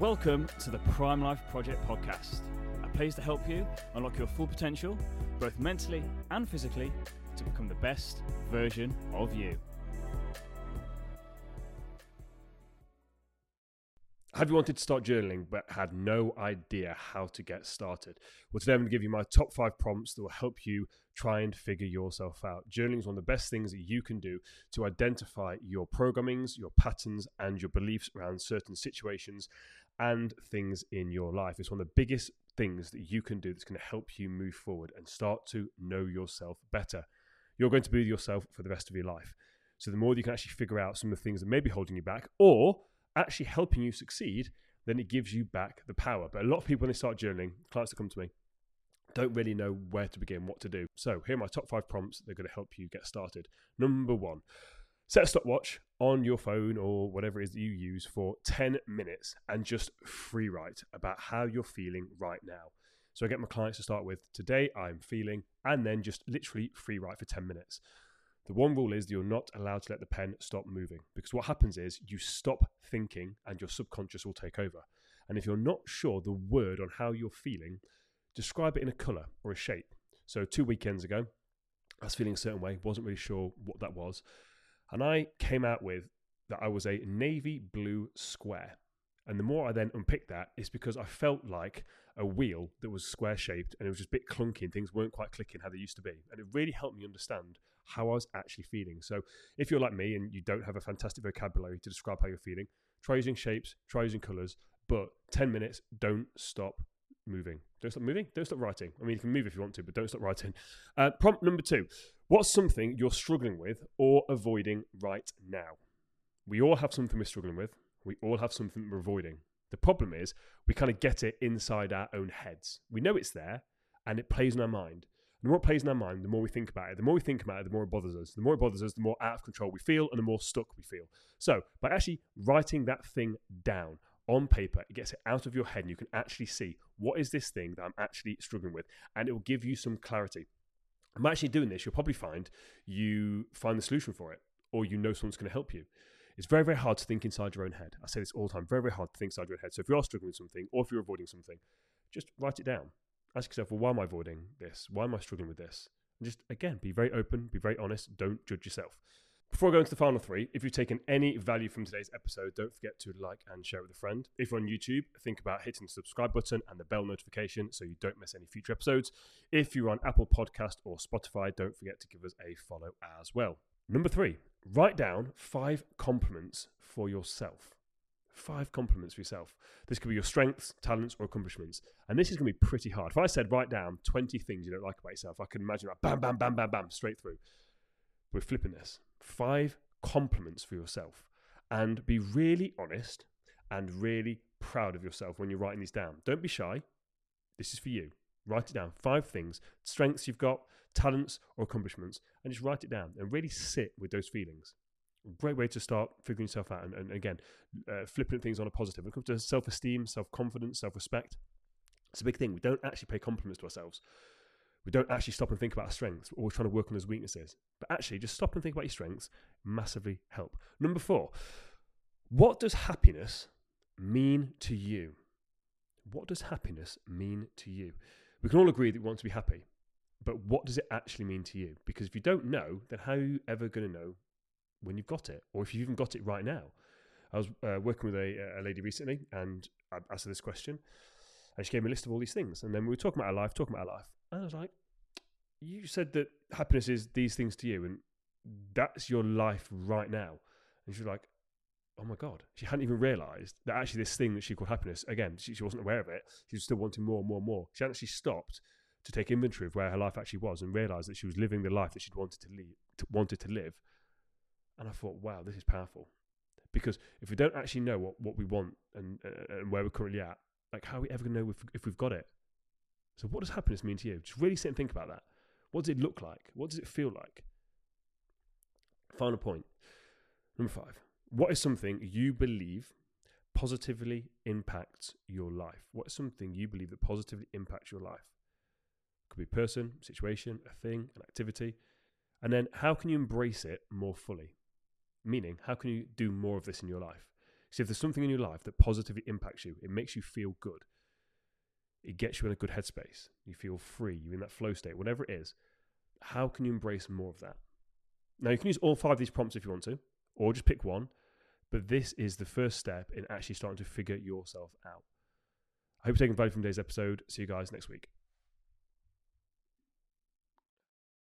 Welcome to the Prime Life Project podcast, a place to help you unlock your full potential, both mentally and physically, to become the best version of you. Have you wanted to start journaling but had no idea how to get started? Well, today I'm going to give you my top five prompts that will help you try and figure yourself out. Journaling is one of the best things that you can do to identify your programmings, your patterns, and your beliefs around certain situations and things in your life. It's one of the biggest things that you can do that's going to help you move forward and start to know yourself better. You're going to be yourself for the rest of your life. So the more you can actually figure out some of the things that may be holding you back or actually helping you succeed, then it gives you back the power. But a lot of people, when they start journaling, clients that come to me, don't really know where to begin, what to do. So here are my top five prompts that are going to help you get started. Number one, set a stopwatch on your phone or whatever it is that you use for 10 minutes and just free write about how you're feeling right now. So I get my clients to start with today I'm feeling, and then just literally free write for 10 minutes. The one rule is that you're not allowed to let the pen stop moving because what happens is you stop thinking and your subconscious will take over. And if you're not sure the word on how you're feeling, describe it in a color or a shape. So, two weekends ago, I was feeling a certain way, wasn't really sure what that was. And I came out with that I was a navy blue square. And the more I then unpicked that, is because I felt like a wheel that was square shaped and it was just a bit clunky and things weren't quite clicking how they used to be. And it really helped me understand how I was actually feeling. So if you're like me and you don't have a fantastic vocabulary to describe how you're feeling, try using shapes, try using colors, but 10 minutes, don't stop moving. Don't stop moving. Don't stop writing. I mean, you can move if you want to, but don't stop writing. Uh, prompt number two What's something you're struggling with or avoiding right now? We all have something we're struggling with. We all have something we're avoiding. The problem is we kind of get it inside our own heads. We know it's there and it plays in our mind. The more it plays in our mind, the more we think about it. The more we think about it, the more it bothers us. The more it bothers us, the more out of control we feel and the more stuck we feel. So, by actually writing that thing down on paper, it gets it out of your head and you can actually see what is this thing that I'm actually struggling with. And it will give you some clarity. I'm actually doing this, you'll probably find you find the solution for it or you know someone's going to help you. It's very, very hard to think inside your own head. I say this all the time very, very hard to think inside your own head. So if you are struggling with something or if you're avoiding something, just write it down. Ask yourself, well, why am I avoiding this? Why am I struggling with this? And just, again, be very open, be very honest, don't judge yourself. Before I go into the final three, if you've taken any value from today's episode, don't forget to like and share with a friend. If you're on YouTube, think about hitting the subscribe button and the bell notification so you don't miss any future episodes. If you're on Apple Podcast or Spotify, don't forget to give us a follow as well. Number three, write down five compliments for yourself. Five compliments for yourself. This could be your strengths, talents, or accomplishments. And this is going to be pretty hard. If I said write down 20 things you don't like about yourself, I can imagine like bam, bam, bam, bam, bam, straight through. We're flipping this. Five compliments for yourself. And be really honest and really proud of yourself when you're writing these down. Don't be shy. This is for you. Write it down. Five things, strengths you've got, talents or accomplishments, and just write it down and really sit with those feelings. Great way to start figuring yourself out and, and again, uh, flipping things on a positive. When it comes to self esteem, self confidence, self respect, it's a big thing. We don't actually pay compliments to ourselves. We don't actually stop and think about our strengths. We're always trying to work on those weaknesses. But actually, just stop and think about your strengths massively help. Number four, what does happiness mean to you? What does happiness mean to you? We can all agree that we want to be happy, but what does it actually mean to you? Because if you don't know, then how are you ever going to know when you've got it, or if you've even got it right now? I was uh, working with a, a, lady recently, and I asked her this question, and she gave me a list of all these things, and then we were talking about our life, talking about our life, and I was like, "You said that happiness is these things to you, and that's your life right now," and she was like, oh my god she hadn't even realized that actually this thing that she called happiness again she, she wasn't aware of it she was still wanting more and more and more she hadn't actually stopped to take inventory of where her life actually was and realised that she was living the life that she'd wanted to, lead, to, wanted to live. And I thought, wow, this is powerful. Because if we don't actually know what, what we want and, uh, and where we're currently at, like how are we ever going to know if, if we've got it? So what does happiness mean to you? Just really sit and think about that. What does it look like? What does it feel like? Final point. Number five. What is something you believe positively impacts your life? What is something you believe that positively impacts your life? could be a person, situation, a thing, an activity. And then how can you embrace it more fully? Meaning, how can you do more of this in your life? See, if there's something in your life that positively impacts you, it makes you feel good. It gets you in a good headspace. You feel free. You're in that flow state, whatever it is. How can you embrace more of that? Now, you can use all five of these prompts if you want to, or just pick one. But this is the first step in actually starting to figure yourself out. I hope you're taking value from today's episode. See you guys next week.